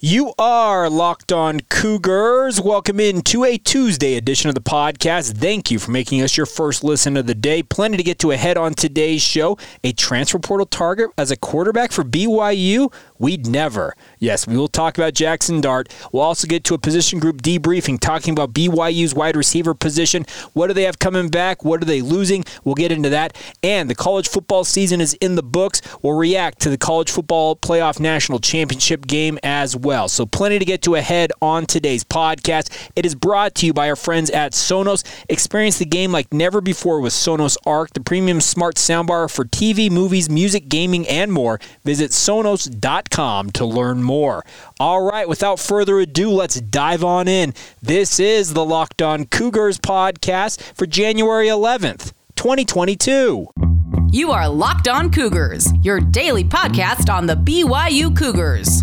You are locked on Cougars. Welcome in to a Tuesday edition of the podcast. Thank you for making us your first listen of the day. Plenty to get to ahead on today's show. A transfer portal target as a quarterback for BYU? We'd never. Yes, we will talk about Jaxson Dart. We'll also get to a position group debriefing, talking about BYU's wide receiver position. What do they have coming back? What are they losing? We'll get into that. And the college football season is in the books. We'll react to the college football playoff national championship game as well. So, plenty to get to ahead on today's podcast. It is brought to you by our friends at Sonos. Experience the game like never before with Sonos Arc, the premium smart soundbar for TV, movies, music, gaming, and more. Visit sonos.com to learn more. All right, without further ado, let's dive on in. This is the Locked On Cougars podcast for January 11th, 2022. You are Locked On Cougars, your daily podcast on the BYU Cougars,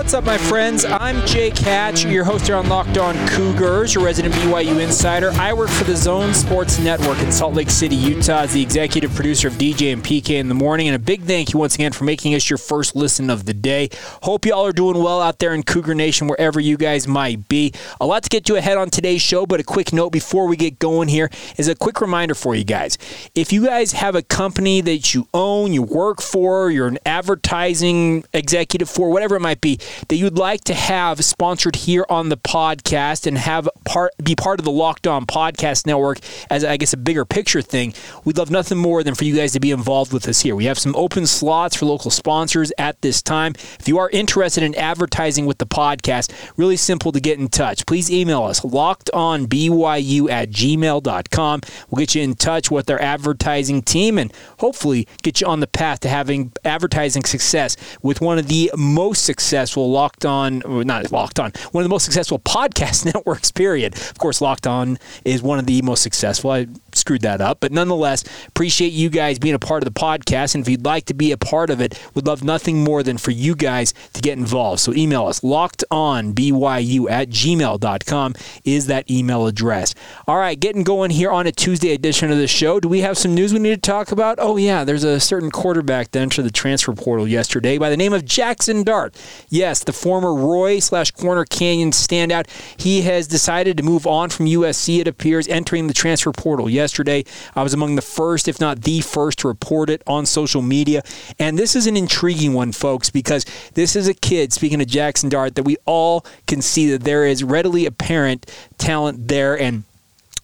What's up, my friends? I'm Jake Hatch, your host here on Locked On Cougars, your resident BYU insider. I work for the Zone Sports Network in Salt Lake City, Utah, as the executive producer of DJ and PK in the morning. And a big thank you once again for making us your first listen of the day. Hope you all are doing well out there in Cougar Nation, wherever you guys might be. A lot to get to ahead on today's show, but a quick note before we get going here is a quick reminder for you guys. If you guys have a company that you own, you work for, you're an advertising executive for, whatever it might be, that you'd like to have sponsored here on the podcast and have part be part of the Locked On Podcast Network as I guess a bigger picture thing, we'd love nothing more than for you guys to be involved with us here. We have some open slots for local sponsors at this time. If you are interested in advertising with the podcast, really simple to get in touch. Please email us lockedonbyu at gmail.com. We'll get you in touch with our advertising team and hopefully get you on the path to having advertising success with one of the most successful Locked On, not Locked On, one of the most successful podcast networks, period. Of course, Locked On is one of the most successful. I screwed that up, but nonetheless, appreciate you guys being a part of the podcast. And if you'd like to be a part of it, would love nothing more than for you guys to get involved. So email us, lockedonbyu at gmail.com is that email address. All right, getting going here on a Tuesday edition of the show. Do we have some news we need to talk about? Oh, yeah, there's a certain quarterback that entered the transfer portal yesterday by the name of Jaxson Dart. Yes, the former Roy slash Corner Canyon standout. He has decided to move on from USC, it appears, entering the transfer portal yesterday. I was among the first, if not the first, to report it on social media. And this is an intriguing one, folks, because this is a kid, speaking of Jaxson Dart, that we all can see that there is readily apparent talent there. And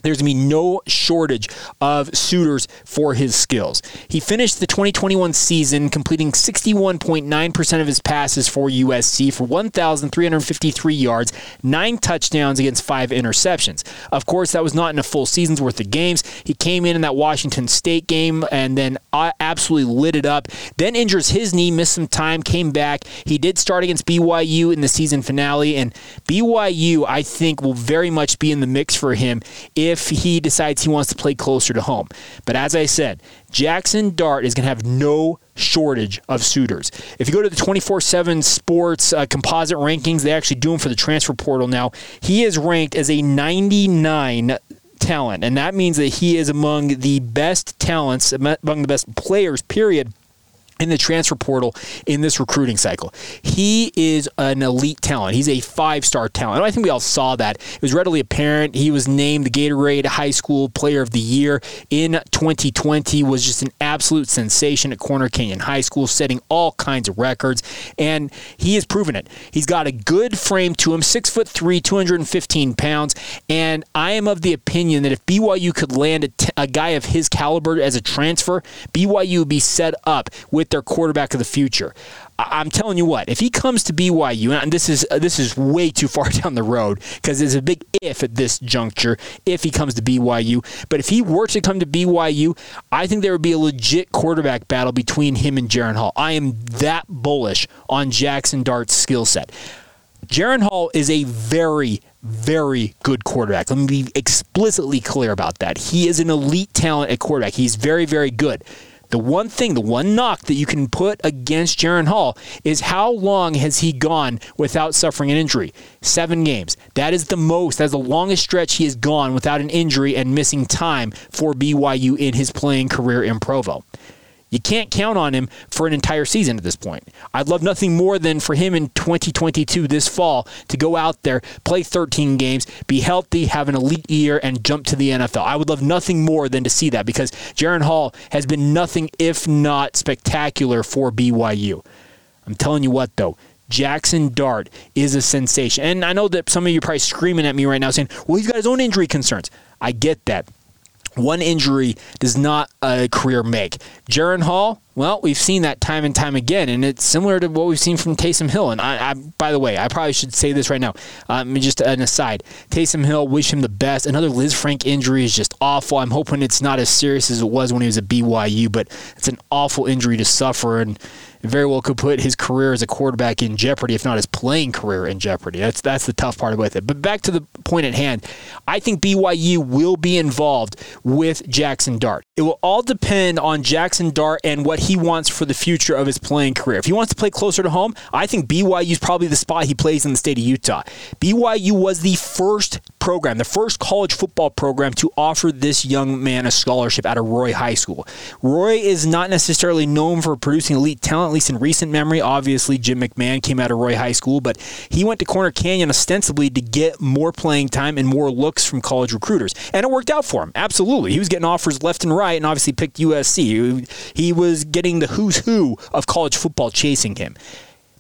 there's going to be no shortage of suitors for his skills. He finished the 2021 season completing 61.9% of his passes for USC for 1,353 yards, nine touchdowns against five interceptions. Of course, that was not in a full season's worth of games. He came in in that Washington State game and then uh, absolutely lit it up. Then injures his knee, missed some time, came back. He did start against BYU in the season finale, and BYU, I think, will very much be in the mix for him if if he decides he wants to play closer to home. But as I said, Jaxson Dart is going to have no shortage of suitors. If you go to the 24 7 sports uh, composite rankings, they actually do them for the transfer portal now. He is ranked as a 99 talent, and that means that he is among the best talents, among the best players, period in the transfer portal in this recruiting cycle. He is an elite talent. He's a five star talent. I think we all saw that. It was readily apparent. He was named the Gatorade High School Player of the Year in 2020, was just an absolute sensation at Corner Canyon High School, setting all kinds of records. And he has proven it. He's got a good frame to him, six foot three, 215 pounds. And I am of the opinion that if BYU could land a, t- a guy of his caliber as a transfer, BYU would be set up with their quarterback of the future. I'm telling you what, if he comes to BYU, and this is uh, this is way too far down the road because there's a big if at this juncture if he comes to BYU. But if he were to come to BYU, I think there would be a legit quarterback battle between him and Jaren Hall. I am that bullish on Jaxson Dart's skill set. Jaren Hall is a very, very good quarterback. Let me be explicitly clear about that. He is an elite talent at quarterback. He's very, very good. The one thing, the one knock that you can put against Jaren Hall is how long has he gone without suffering an injury? Seven games. That is the most, that's the longest stretch he has gone without an injury and missing time for BYU in his playing career in Provo. You can't count on him for an entire season at this point. I'd love nothing more than for him in 2022 this fall to go out there, play 13 games, be healthy, have an elite year, and jump to the NFL. I would love nothing more than to see that because Jaren Hall has been nothing if not spectacular for BYU. I'm telling you what, though, Jackson Dart is a sensation. And I know that some of you are probably screaming at me right now saying, well, he's got his own injury concerns. I get that one injury does not a career make. Jaren Hall, well, we've seen that time and time again, and it's similar to what we've seen from Taysom Hill. And I, I by the way, I probably should say this right now. Um, just an aside, Taysom Hill, wish him the best. Another Lisfranc injury is just awful. I'm hoping it's not as serious as it was when he was at BYU, but it's an awful injury to suffer, and very well could put his career as a quarterback in jeopardy, if not his playing career in jeopardy. That's that's the tough part with it. But back to the point at hand, I think BYU will be involved with Jaxson Dart. It will all depend on Jaxson Dart and what he wants for the future of his playing career. If he wants to play closer to home, I think BYU is probably the spot he plays in the state of Utah. BYU was the first program, the first college football program to offer this young man a scholarship out of Roy High School. Roy is not necessarily known for producing elite talent least in recent memory. Obviously, Jim McMahon came out of Roy High School, but he went to Corner Canyon ostensibly to get more playing time and more looks from college recruiters. And it worked out for him. Absolutely. He was getting offers left and right and obviously picked USC. He was getting the who's who of college football chasing him.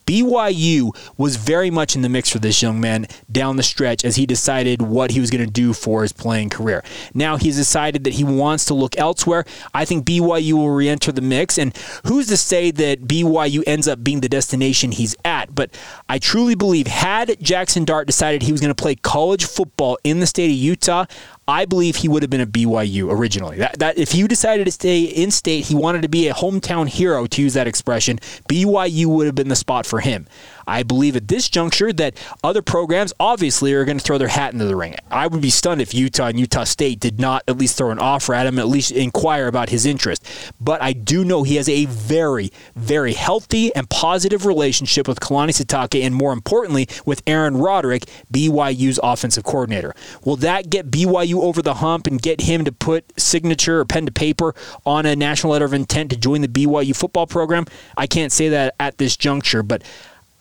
BYU was very much in the mix for this young man down the stretch as he decided what he was going to do for his playing career. Now he's decided that he wants to look elsewhere. I think BYU will re enter the mix. And who's to say that BYU ends up being the destination he's at? But I truly believe, had Jaxson Dart decided he was going to play college football in the state of Utah, I believe he would have been a BYU originally. That, that if he decided to stay in state, he wanted to be a hometown hero, to use that expression. BYU would have been the spot for him. I believe at this juncture that other programs obviously are going to throw their hat into the ring. I would be stunned if Utah and Utah State did not at least throw an offer at him, at least inquire about his interest. But I do know he has a very, very healthy and positive relationship with Kalani Sitake, and more importantly, with Aaron Roderick, BYU's offensive coordinator. Will that get BYU over the hump and get him to put signature or pen to paper on a national letter of intent to join the BYU football program? I can't say that at this juncture, but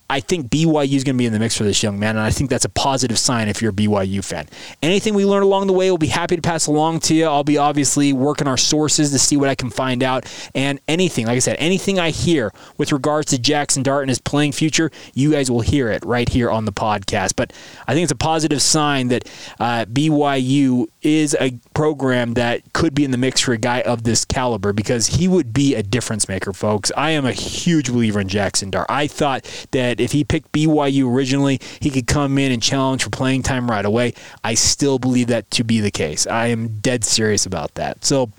I think BYU is going to be in the mix for this young man, and I think that's a positive sign if you're a BYU fan. Anything we learn along the way, we'll be happy to pass along to you. I'll be obviously working our sources to see what I can find out, and anything, like I said, anything I hear with regards to Jaxson Dart and his playing future, you guys will hear it right here on the podcast. But I think it's a positive sign that uh, BYU is a program that could be in the mix for a guy of this caliber because he would be a difference maker, folks. I am a huge believer in Jaxson Dart. I thought that if he picked BYU originally, he could come in and challenge for playing time right away. I still believe that to be the case. I am dead serious about that. So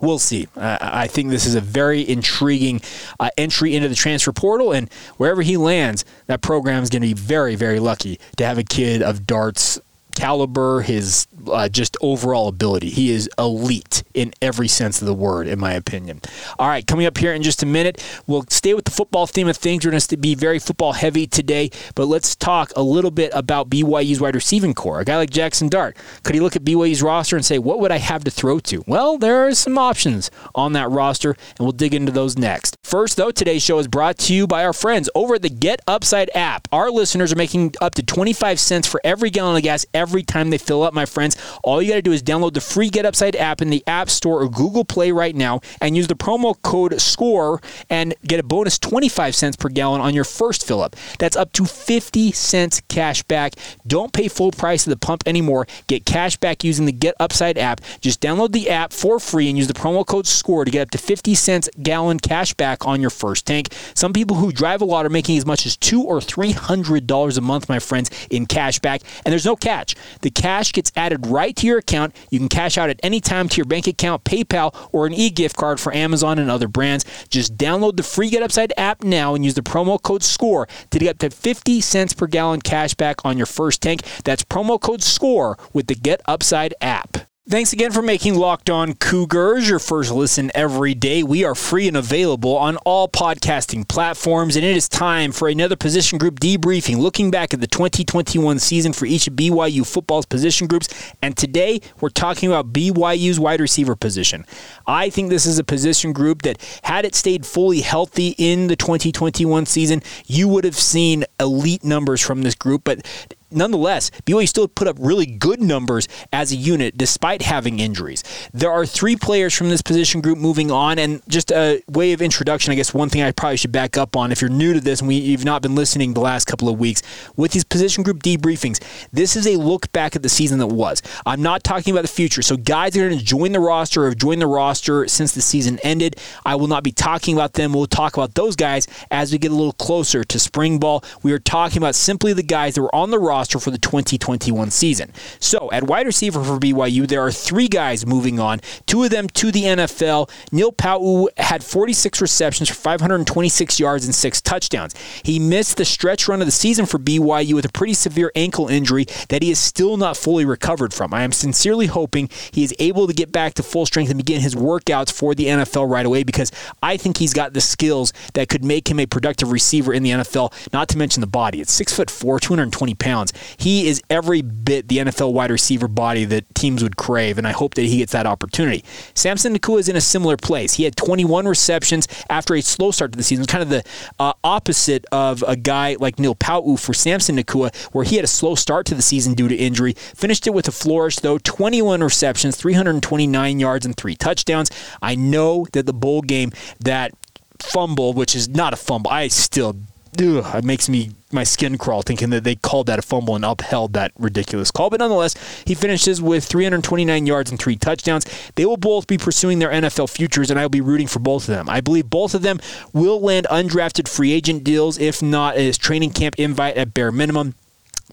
we'll see. Uh, I think this is a very intriguing uh, entry into the transfer portal, and wherever he lands, that program is going to be very, very lucky to have a kid of Dart's caliber, his uh, just overall ability. He is elite in every sense of the word, in my opinion. All right, coming up here in just a minute, we'll stay with the football theme of things. We're going to be very football heavy today, but let's talk a little bit about BYU's wide receiving core. A guy like Jaxson Dart, could he look at BYU's roster and say, what would I have to throw to? Well, there are some options on that roster, and we'll dig into those next. First, though, today's show is brought to you by our friends over at the Get Upside app. Our listeners are making up to 25 cents for every gallon of gas every time they fill up, my friends. All you got to do is download the free Get Upside app in the App Store or Google Play right now and use the promo code SCORE and get a bonus 25 cents per gallon on your first fill up. That's up to 50 cents cash back. Don't pay full price at the pump anymore. Get cash back using the Get Upside app. Just download the app for free and use the promo code SCORE to get up to 50 cents gallon cash back on your first tank. Some people who drive a lot are making as much as two or three hundred dollars a month, my friends, in cash back. And there's no catch. The cash gets added right to your account. You can cash out at any time to your bank account, PayPal, or an e-gift card for Amazon and other brands. Just download the free Get Upside app now and use the promo code SCORE to get up to 50 cents per gallon cash back on your first tank. That's promo code SCORE with the Get Upside app. Thanks again for making Locked On Cougars your first listen every day. We are free and available on all podcasting platforms, and it is time for another position group debriefing, looking back at the 2021 season for each of BYU football's position groups. And today we're talking about BYU's wide receiver position. I think this is a position group that, had it stayed fully healthy in the 2021 season, you would have seen elite numbers from this group. But nonetheless, BYU still put up really good numbers as a unit despite having injuries. There are three players from this position group moving on, and just a way of introduction, I guess one thing I probably should back up on if you're new to this and we, you've not been listening the last couple of weeks, with these position group debriefings, this is a look back at the season that was. I'm not talking about the future. So guys that are going to join the roster or have joined the roster since the season ended, I will not be talking about them. We'll talk about those guys as we get a little closer to spring ball. We are talking about simply the guys that were on the roster roster for the 2021 season. So at wide receiver for BYU, there are three guys moving on, two of them to the NFL. Neil Pau'u had 46 receptions for 526 yards and six touchdowns. He missed the stretch run of the season for BYU with a pretty severe ankle injury that he is still not fully recovered from. I am sincerely hoping he is able to get back to full strength and begin his workouts for the NFL right away because I think he's got the skills that could make him a productive receiver in the NFL, not to mention the body. It's six foot four, 220 pounds. He is every bit the NFL wide receiver body that teams would crave, and I hope that he gets that opportunity. Samson Nacua is in a similar place. He had 21 receptions after a slow start to the season, kind of the uh, opposite of a guy like Neil Pau'u for Samson Nacua, where he had a slow start to the season due to injury. Finished it with a flourish, though 21 receptions, 329 yards, and three touchdowns. I know that the bowl game, that fumble, which is not a fumble, I still ugh, it makes me my skin crawl thinking that they called that a fumble and upheld that ridiculous call. But nonetheless, he finishes with 329 yards and three touchdowns. They will both be pursuing their NFL futures, and I will be rooting for both of them. I believe both of them will land undrafted free agent deals, if not as training camp invite at bare minimum.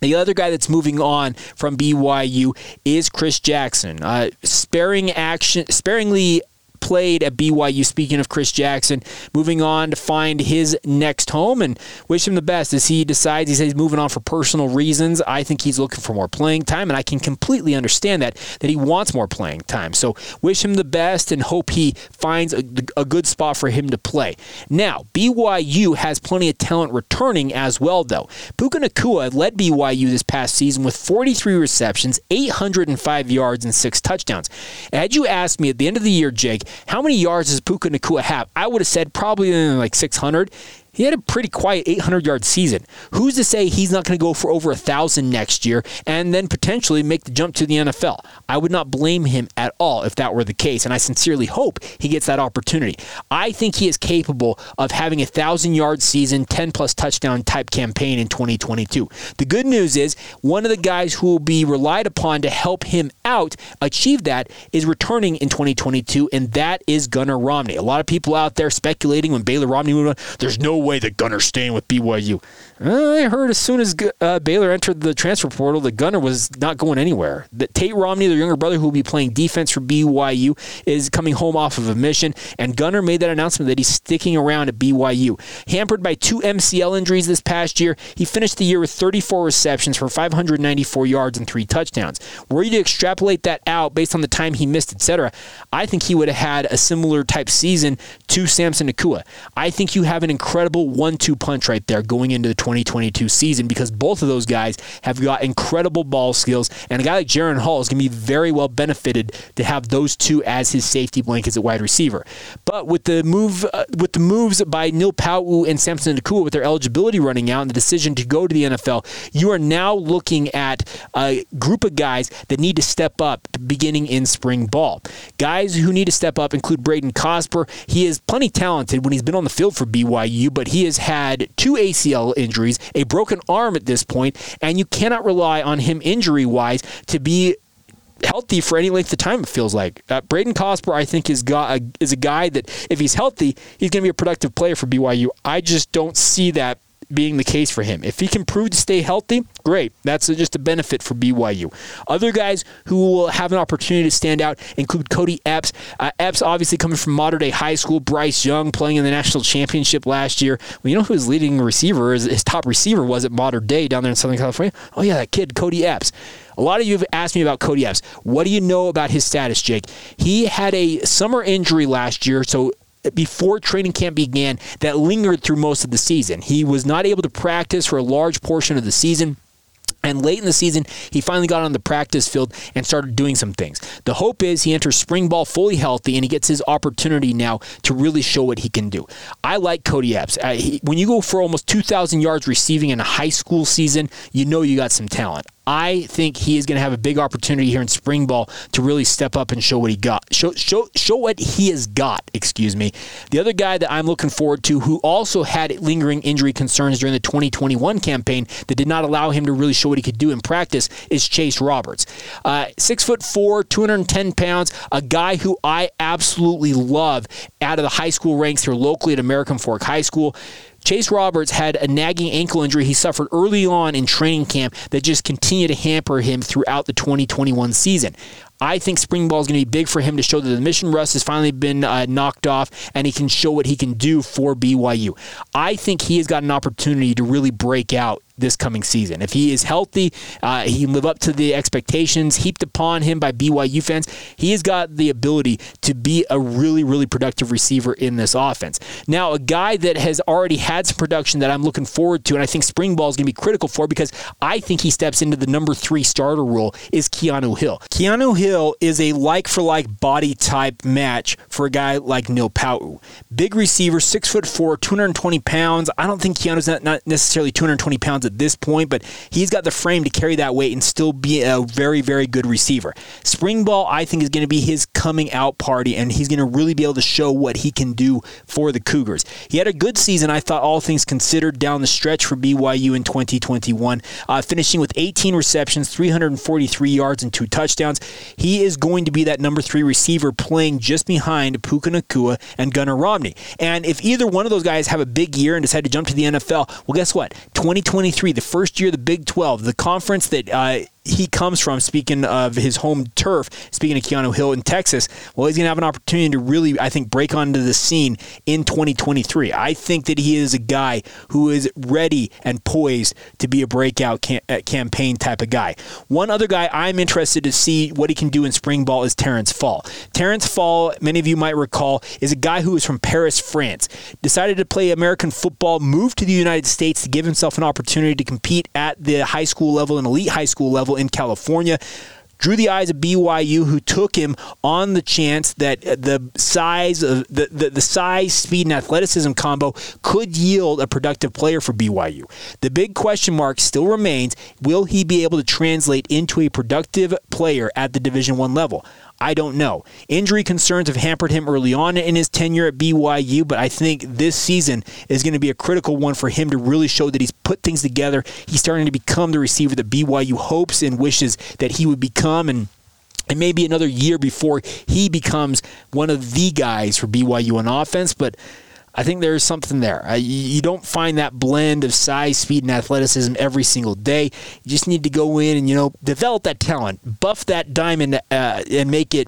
The other guy that's moving on from BYU is Chris Jackson. Uh, sparing action, sparingly played at BYU. Speaking of Chris Jackson, moving on to find his next home and wish him the best as he decides he says he's moving on for personal reasons. I think he's looking for more playing time, and I can completely understand that that he wants more playing time. So wish him the best and hope he finds a, a good spot for him to play. Now BYU has plenty of talent returning as well, though. Puka Nacua led BYU this past season with 43 receptions, 805 yards, and six touchdowns. Had you asked me at the end of the year, Jake, how many yards does Puka Nacua have? I would have said probably like 600. He had a pretty quiet 800 yard season. Who's to say he's not going to go for over a thousand next year and then potentially make the jump to the NFL? I would not blame him at all if that were the case, and I sincerely hope he gets that opportunity. I think he is capable of having a thousand yard season, 10 plus touchdown type campaign in 2022. The good news is one of the guys who will be relied upon to help him out achieve that is returning in 2022, and that is Gunnar Romney. A lot of people out there speculating when Baylor Romney moved on, there's no way that Gunnar's staying with BYU. Uh, I heard as soon as uh, Baylor entered the transfer portal that Gunnar was not going anywhere. That Tate Romney, their younger brother who will be playing defense for BYU, is coming home off of a mission, and Gunnar made that announcement that he's sticking around at BYU. Hampered by two MCL injuries this past year, he finished the year with 34 receptions for 594 yards and three touchdowns. Were you to extrapolate that out based on the time he missed, etc., I think he would have had a similar type season to Samson Nacua. I think you have an incredible incredible one two punch right there going into the 2022 season because both of those guys have got incredible ball skills. And a guy like Jaren Hall is going to be very well benefited to have those two as his safety blankets at wide receiver. But with the move, uh, with the moves by Neil Pau'u and Samson Nacua with their eligibility running out and the decision to go to the NFL, you are now looking at a group of guys that need to step up beginning in spring ball. Guys who need to step up include Brayden Cosper. He is plenty talented when he's been on the field for BYU, but he has had two ACL injuries, a broken arm at this point, and you cannot rely on him injury wise to be healthy for any length of time. It feels like uh, Brayden Cosper, I think, is got a, is a guy that if he's healthy, he's going to be a productive player for BYU. I just don't see that being the case for him. If he can prove to stay healthy, great. That's just a benefit for BYU. Other guys who will have an opportunity to stand out include Cody Epps. Uh, Epps, obviously coming from Mater Dei High School. Bryce Young playing in the national championship last year. Well, you know who his leading receiver is? His top receiver was at Mater Dei down there in Southern California. Oh yeah, that kid Cody Epps. A lot of you have asked me about Cody Epps. What do you know about his status, Jake? He had a summer injury last year, so before training camp began that lingered through most of the season. He was not able to practice for a large portion of the season. And late in the season, he finally got on the practice field and started doing some things. The hope is he enters spring ball fully healthy and he gets his opportunity now to really show what he can do. I like Cody Epps. He, when you go for almost 2,000 yards receiving in a high school season, you know you got some talent. I think he is going to have a big opportunity here in spring ball to really step up and show what he got. Show show show what he has got, excuse me. The other guy that I'm looking forward to who also had lingering injury concerns during the 2021 campaign that did not allow him to really show what he could do in practice is Chase Roberts. Uh, six foot four, 210 pounds, a guy who I absolutely love out of the high school ranks here locally at American Fork High School. Chase Roberts had a nagging ankle injury he suffered early on in training camp that just continued to hamper him throughout the 2021 season. I think spring ball is going to be big for him to show that the mission rust has finally been uh, knocked off and he can show what he can do for BYU. I think he has got an opportunity to really break out this coming season. If he is healthy, uh, he can live up to the expectations heaped upon him by BYU fans. He has got the ability to be a really, really productive receiver in this offense. Now, a guy that has already had some production that I'm looking forward to, and I think spring ball is going to be critical for because I think he steps into the number three starter role, is Keanu Hill. Keanu Hill is a like for like body type match for a guy like Neil Pau. Big receiver, six foot four, 220 pounds. I don't think Keanu's not, not necessarily 220 pounds at this point, but he's got the frame to carry that weight and still be a very, very good receiver. Spring ball, I think, is going to be his coming out party, and he's going to really be able to show what he can do for the Cougars. He had a good season, I thought, all things considered, down the stretch for BYU in 2021, uh, finishing with 18 receptions, 343 yards, and two touchdowns. He is going to be that number three receiver playing just behind Puka Nacua and Gunnar Romney. And if either one of those guys have a big year and decide to jump to the NFL, well, guess what? 2023 the first year of the Big 12, the conference that uh, he comes from, speaking of his home turf, speaking of Keanu Hill in Texas, well, he's going to have an opportunity to really, I think, break onto the scene in 2023. I think that he is a guy who is ready and poised to be a breakout cam- uh, campaign type of guy. One other guy I'm interested to see what he can do in spring ball is Terrence Fall. Terrence Fall, many of you might recall, is a guy who is from Paris, France. Decided to play American football, moved to the United States to give himself an opportunity to compete at the high school level and elite high school level in California drew the eyes of BYU, who took him on the chance that the size of the, the, the, size, speed, and athleticism combo could yield a productive player for BYU. The big question mark still remains: Will he be able to translate into a productive player at the Division One level? I don't know. Injury concerns have hampered him early on in his tenure at BYU, but I think this season is going to be a critical one for him to really show that he's put things together. He's starting to become the receiver that BYU hopes and wishes that he would become. And it may be another year before he becomes one of the guys for BYU on offense, but I think there's something there. Uh, you don't find that blend of size, speed, and athleticism every single day. You just need to go in and you know develop that talent, buff that diamond, uh, and make it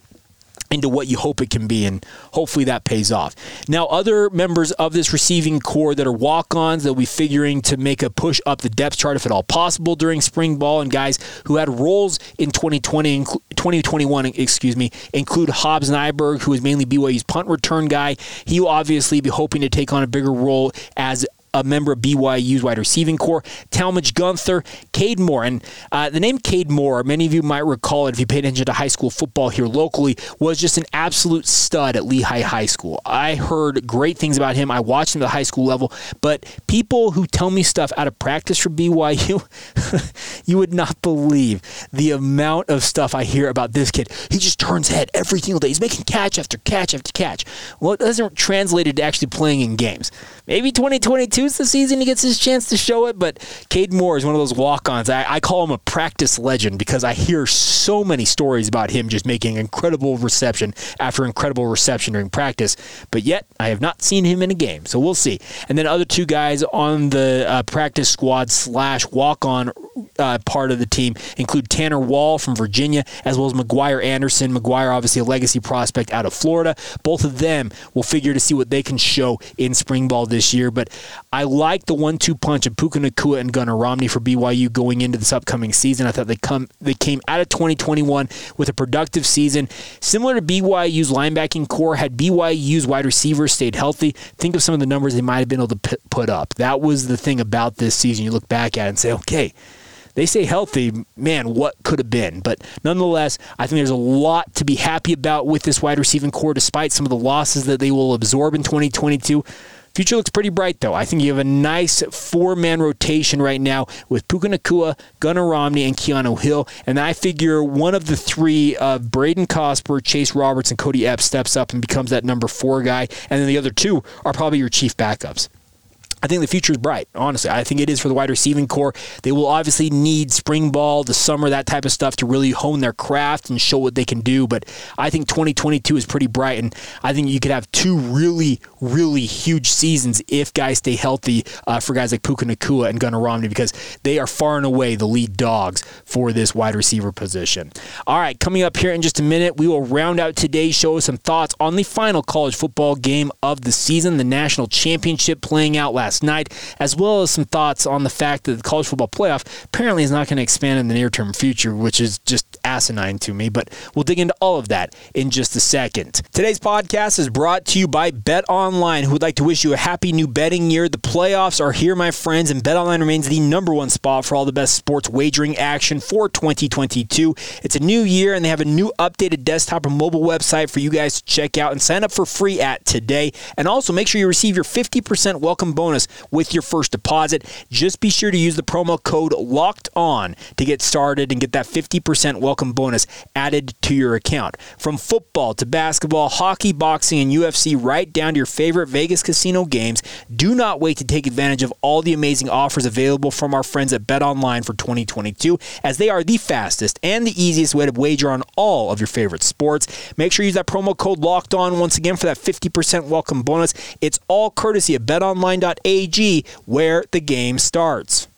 into what you hope it can be, and hopefully that pays off. Now, other members of this receiving core that are walk ons, they'll be figuring to make a push up the depth chart if at all possible during spring ball, and guys who had roles in 2020, 2021, excuse me, include Hobbs Nyberg, who is mainly BYU's punt return guy. He will obviously be hoping to take on a bigger role as a member of BYU's wide receiving corps, Talmadge Gunther, Cade Moore. And uh, the name Cade Moore, many of you might recall it if you paid attention to high school football here locally, was just an absolute stud at Lehi High School. I heard great things about him. I watched him at the high school level, but people who tell me stuff out of practice for BYU, you would not believe the amount of stuff I hear about this kid. He just turns head every single day. He's making catch after catch after catch. Well, it doesn't translate to actually playing in games. Maybe 2022 2022 is the season he gets his chance to show it. But Cade Moore is one of those walk-ons. I, I call him a practice legend because I hear so many stories about him just making incredible reception after incredible reception during practice. But yet I have not seen him in a game, so we'll see. And then other two guys on the uh, practice squad slash walk-on uh, part of the team include Tanner Wall from Virginia, as well as McGuire Anderson. McGuire, obviously a legacy prospect out of Florida. Both of them will figure to see what they can show in spring ball this year. But I like the one-two punch of Puka Nacua and Gunnar Romney for BYU going into this upcoming season. I thought they come they came out of 2021 with a productive season, similar to BYU's linebacking core. Had BYU's wide receivers stayed healthy, think of some of the numbers they might have been able to put up. That was the thing about this season. You look back at it and say, okay they stay healthy, man, what could have been? But nonetheless, I think there's a lot to be happy about with this wide receiving core, despite some of the losses that they will absorb in 2022. Future looks pretty bright, though. I think you have a nice four man rotation right now with Puka Nacua, Gunnar Romney, and Keanu Hill. And I figure one of the three, uh, Brayden Cosper, Chase Roberts, and Cody Epps, steps up and becomes that number four guy. And then the other two are probably your chief backups. I think the future is bright, honestly. I think it is for the wide receiving core. They will obviously need spring ball, the summer, that type of stuff to really hone their craft and show what they can do. But I think 2022 is pretty bright, and I think you could have two really, really huge seasons if guys stay healthy uh, for guys like Puka Nacua and Gunnar Romney because they are far and away the lead dogs for this wide receiver position. All right, coming up here in just a minute, we will round out today's show with some thoughts on the final college football game of the season, the national championship playing out last night, as well as some thoughts on the fact that the college football playoff apparently is not going to expand in the near term future, which is just asinine to me. But we'll dig into all of that in just a second. Today's podcast is brought to you by Bet Online, who would like to wish you a happy new betting year. The playoffs are here, my friends, and Bet Online remains the number one spot for all the best sports wagering action for 2022. It's a new year, and they have a new updated desktop and mobile website for you guys to check out and sign up for free at today. And also make sure you receive your 50% welcome bonus with your first deposit. Just be sure to use the promo code LOCKED ON to get started and get that 50% welcome bonus added to your account. From football to basketball, hockey, boxing, and UFC, right down to your favorite Vegas casino games, do not wait to take advantage of all the amazing offers available from our friends at Bet Online for 2022, as they are the fastest and the easiest way to wager on all of your favorite sports. Make sure you use that promo code LOCKED ON once again for that 50% welcome bonus. It's all courtesy of betonline.ag where the game starts.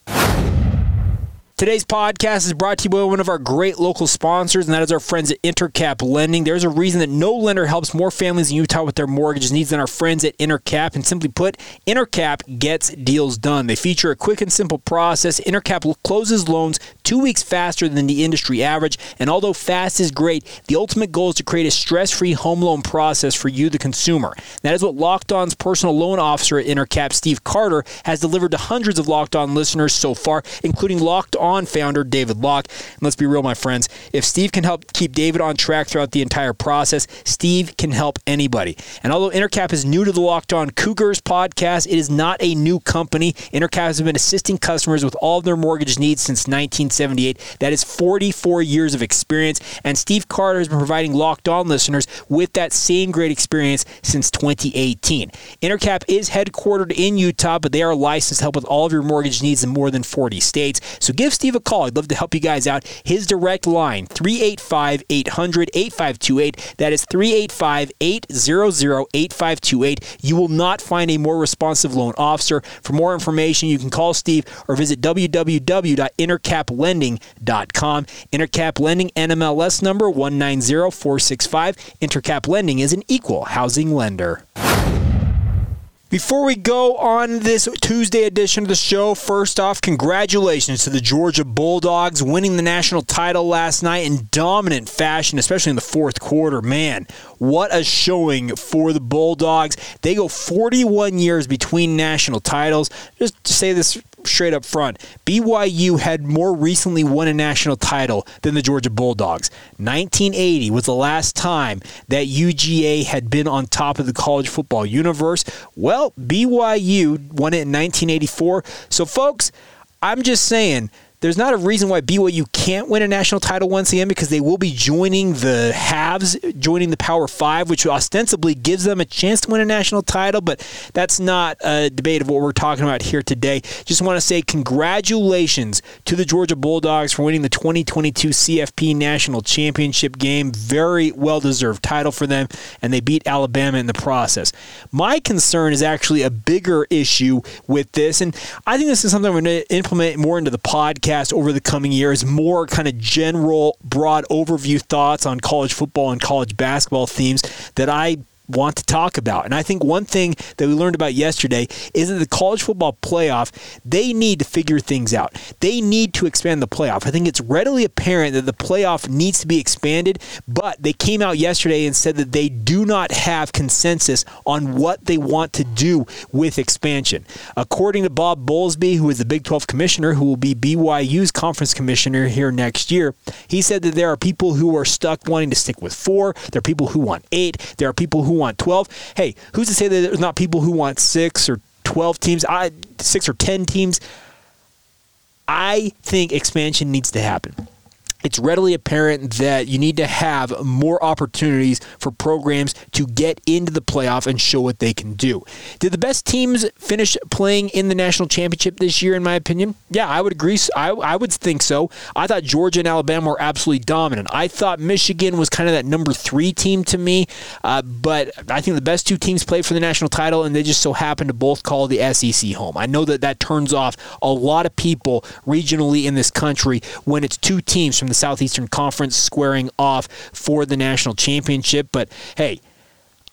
Today's podcast is brought to you by one of our great local sponsors, and that is our friends at Intercap Lending. There's a reason that no lender helps more families in Utah with their mortgage needs than our friends at Intercap. And simply put, Intercap gets deals done. They feature a quick and simple process. Intercap closes loans two weeks faster than the industry average. And although fast is great, the ultimate goal is to create a stress free home loan process for you, the consumer. That is what Locked On's personal loan officer at Intercap, Steve Carter, has delivered to hundreds of Locked On listeners so far, including Locked On founder David Locke. And let's be real, my friends. If Steve can help keep David on track throughout the entire process, Steve can help anybody. And although Intercap is new to the Locked On Cougars podcast, it is not a new company. Intercap has been assisting customers with all of their mortgage needs since 1978. That is 44 years of experience. And Steve Carter has been providing Locked On listeners with that same great experience since 2018. Intercap is headquartered in Utah, but they are licensed to help with all of your mortgage needs in more than 40 states. So give Steve a call. I'd love to help you guys out. His direct line, 385 800 8528. That is 385 800 8528. You will not find a more responsive loan officer. For more information, you can call Steve or visit www.intercaplending.com. Intercap Lending NMLS number 190465. Intercap Lending is an equal housing lender. Before we go on this Tuesday edition of the show, first off, congratulations to the Georgia Bulldogs winning the national title last night in dominant fashion, especially in the fourth quarter. Man, what a showing for the Bulldogs. They go 41 years between national titles. Just to say this straight up front. BYU had more recently won a national title than the Georgia Bulldogs. 1980 was the last time that UGA had been on top of the college football universe. Well, BYU won it in 1984. So, folks, I'm just saying there's not a reason why BYU can't win a national title once again because they will be joining the halves, joining the Power Five, which ostensibly gives them a chance to win a national title. But that's not a debate of what we're talking about here today. Just want to say congratulations to the Georgia Bulldogs for winning the 2022 CFP National Championship game. Very well deserved title for them, and they beat Alabama in the process. My concern is actually a bigger issue with this, and I think this is something I'm going to implement more into the podcast over the coming years. More kind of general, broad overview thoughts on college football and college basketball themes that I want to talk about. And I think one thing that we learned about yesterday is that the college football playoff, they need to figure things out. They need to expand the playoff. I think it's readily apparent that the playoff needs to be expanded, but they came out yesterday and said that they do not have consensus on what they want to do with expansion. According to Bob Bowlesby, who is the Big 12 commissioner, who will be BYU's conference commissioner here next year, he said that there are people who are stuck wanting to stick with four, there are people who want eight, there are people who want 12. Hey, who's to say that there's not people who want six or 12 teams, I, six or 10 teams? I think expansion needs to happen it's readily apparent that you need to have more opportunities for programs to get into the playoff and show what they can do. Did the best teams finish playing in the national championship this year, in my opinion? Yeah, I would agree. I, I would think so. I thought Georgia and Alabama were absolutely dominant. I thought Michigan was kind of that number three team to me, uh, but I think the best two teams played for the national title, and they just so happened to both call the SEC home. I know that that turns off a lot of people regionally in this country when it's two teams from the Southeastern Conference squaring off for the national championship. But hey,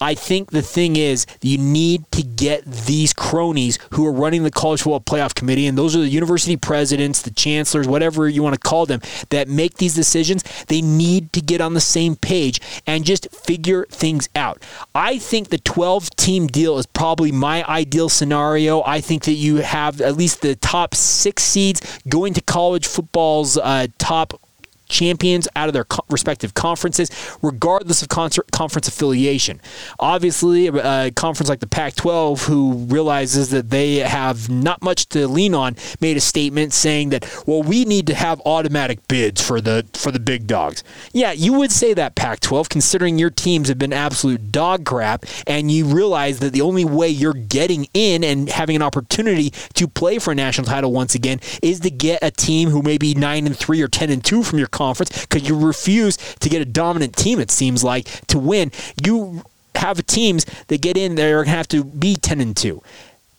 I think the thing is you need to get these cronies who are running the college football playoff committee, and those are the university presidents, the chancellors, whatever you want to call them, that make these decisions. They need to get on the same page and just figure things out. I think the 12 team deal is probably my ideal scenario. I think that you have at least the top six seeds going to college football's uh, top champions out of their co- respective conferences, regardless of concert, conference affiliation. Obviously, a, conference like the Pac 12, who realizes that they have not much to lean on, made a statement saying that, well, we need to have automatic bids for the, for the big dogs. Yeah, you would say that, Pac 12, considering your teams have been absolute dog crap, and you realize that the only way you're getting in and having an opportunity to play for a national title once again is to get a team who may be 9 and 3 or 10 and 2 from your conference because you refuse to get a dominant team, it seems like, to win. You have teams that get in there to have to be 10 and 2.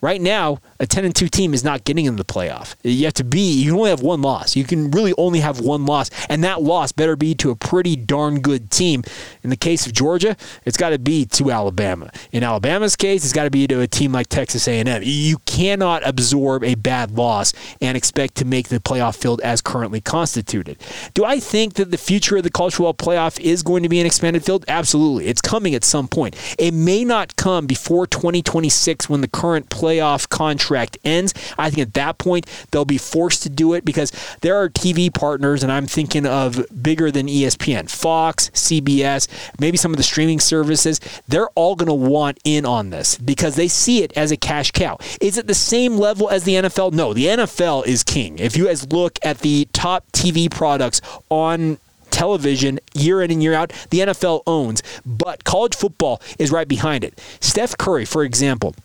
Right now, a 10 and 2 team is not getting in the playoff. You have to be, you only have one loss. You can really only have one loss, and that loss better be to a pretty darn good team. In the case of Georgia, it's got to be to Alabama. In Alabama's case, it's got to be to a team like Texas A&M. You cannot absorb a bad loss and expect to make the playoff field as currently constituted. Do I think that the future of the college football playoff is going to be an expanded field? Absolutely. It's coming at some point. It may not come before 2026 when the current playoff contract ends. I think at that point they'll be forced to do it because there are TV partners, and I'm thinking of bigger than ESPN, Fox, CBS, maybe some of the streaming services. They're all going to want in on this because they see it as a cash cow. Is it the same level as the NFL? No, the NFL is king. If you guys look at the top TV products on television year in and year out, the NFL owns, but college football is right behind it. Steph Curry, for example,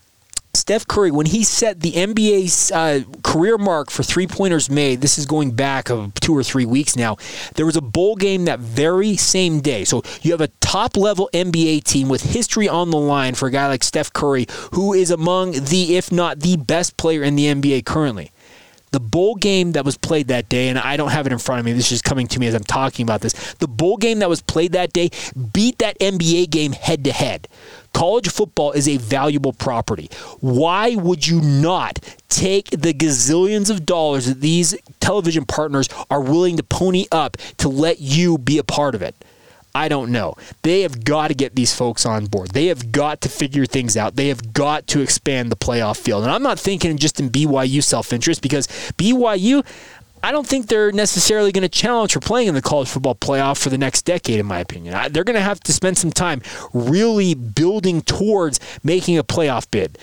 Steph Curry, when he set the NBA's uh, career mark for three pointers made, this is going back of two or three weeks now, there was a bowl game that very same day. So you have a top level NBA team with history on the line for a guy like Steph Curry, who is among the, if not the best player in the NBA currently. The bowl game that was played that day, and I don't have it in front of me, this is coming to me as I'm talking about this. The bowl game that was played that day beat that NBA game head to head. College football is a valuable property. Why would you not take the gazillions of dollars that these television partners are willing to pony up to let you be a part of it? I don't know. They have got to get these folks on board. They have got to figure things out. They have got to expand the playoff field. And I'm not thinking just in BYU self interest because BYU, I don't think they're necessarily going to challenge for playing in the college football playoff for the next decade, in my opinion. they're going to have to spend some time really building towards making a playoff bid.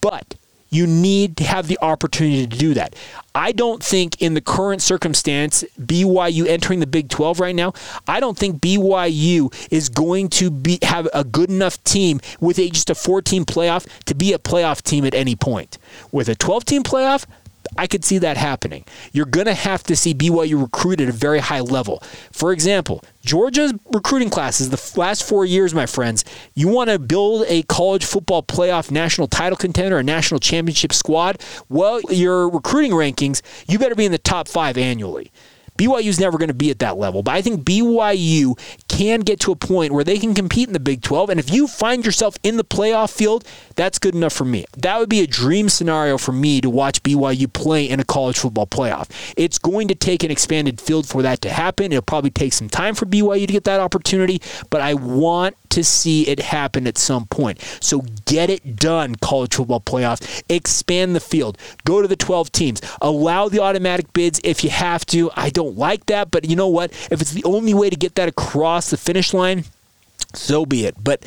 But You need to have the opportunity to do that. I don't think in the current circumstance, BYU entering the Big 12 right now, I don't think BYU is going to be have a good enough team with a, just a 14 playoff to be a playoff team at any point. With a 12 team playoff, I could see that happening. You're going to have to see BYU recruit at a very high level. For example, Georgia's recruiting classes, the last four years, my friends, you want to build a college football playoff national title contender, a national championship squad. Well, your recruiting rankings, you better be in the top five annually. BYU is never going to be at that level, but I think BYU can get to a point where they can compete in the Big 12. And if you find yourself in the playoff field, that's good enough for me. That would be a dream scenario for me to watch BYU play in a college football playoff. It's going to take an expanded field for that to happen. It'll probably take some time for BYU to get that opportunity, but I want to see it happen at some point. So get it done, college football playoffs. Expand the field. Go to the 12 teams. Allow the automatic bids if you have to. I don't like that, but you know what? If it's the only way to get that across the finish line, so be it. But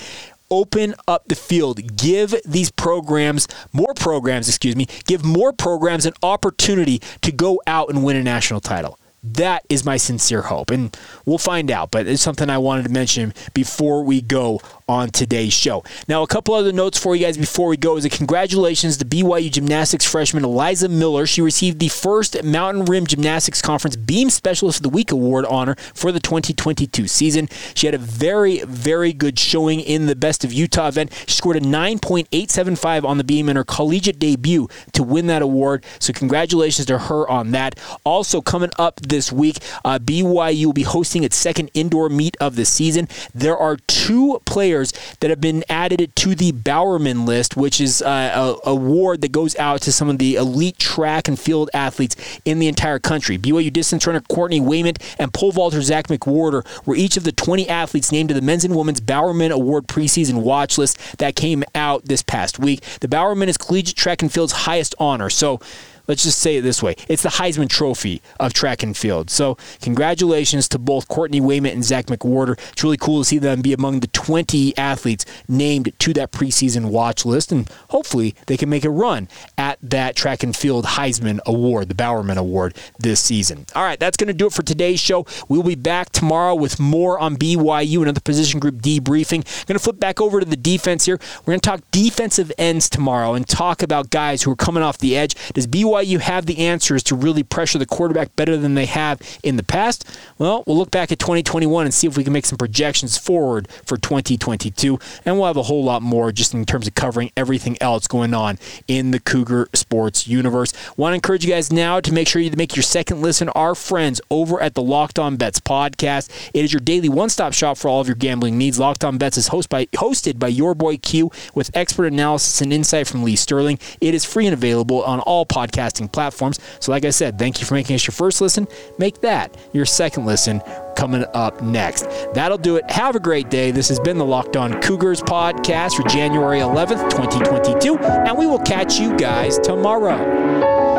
open up the field. Give these programs, more programs, excuse me, give more programs an opportunity to go out and win a national title. That is my sincere hope. And we'll find out, but it's something I wanted to mention before we go on today's show. Now, a couple other notes for you guys before we go is a congratulations to BYU gymnastics freshman Eliza Miller. She received the first Mountain Rim Gymnastics Conference Beam Specialist of the Week award honor for the 2022 season. She had a very, very good showing in the Best of Utah event. She scored a 9.875 on the beam in her collegiate debut to win that award. So, congratulations to her on that. Also, coming up this week, uh, BYU will be hosting its second indoor meet of the season. There are two players players that have been added to the Bowerman list, which is uh, a award that goes out to some of the elite track and field athletes in the entire country. BYU distance runner Courtney Wayment and pole vaulter Zach McWhorter were each of the 20 athletes named to the men's and women's Bowerman Award preseason watch list that came out this past week. The Bowerman is collegiate track and field's highest honor. So Let's just say it this way it's the Heisman Trophy of track and field. So, congratulations to both Courtney Wayment and Zach McWhorter. It's really cool to see them be among the 20 athletes named to that preseason watch list, and hopefully they can make a run at that track and field Heisman Award, the Bowerman Award, this season. All right, that's going to do it for today's show. We'll be back tomorrow with more on BYU, another position group debriefing. Going to flip back over to the defense here. We're going to talk defensive ends tomorrow and talk about guys who are coming off the edge. Does BYU BYU have the answers to really pressure the quarterback better than they have in the past? Well, we'll look back at 2021 and see if we can make some projections forward for 2022. And we'll have a whole lot more just in terms of covering everything else going on in the Cougar sports universe. Want to encourage you guys now to make sure you make your second listen our friends over at the Locked On Bets podcast. It is your daily one-stop shop for all of your gambling needs. Locked On Bets is host by, hosted by your boy Q with expert analysis and insight from Lee Sterling. It is free and available on all podcasts podcasting platforms. So, like I said, thank you for making us your first listen. Make that your second listen coming up next. That'll do it. Have a great day. This has been the Locked On Cougars podcast for January 11th, 2022, and we will catch you guys tomorrow.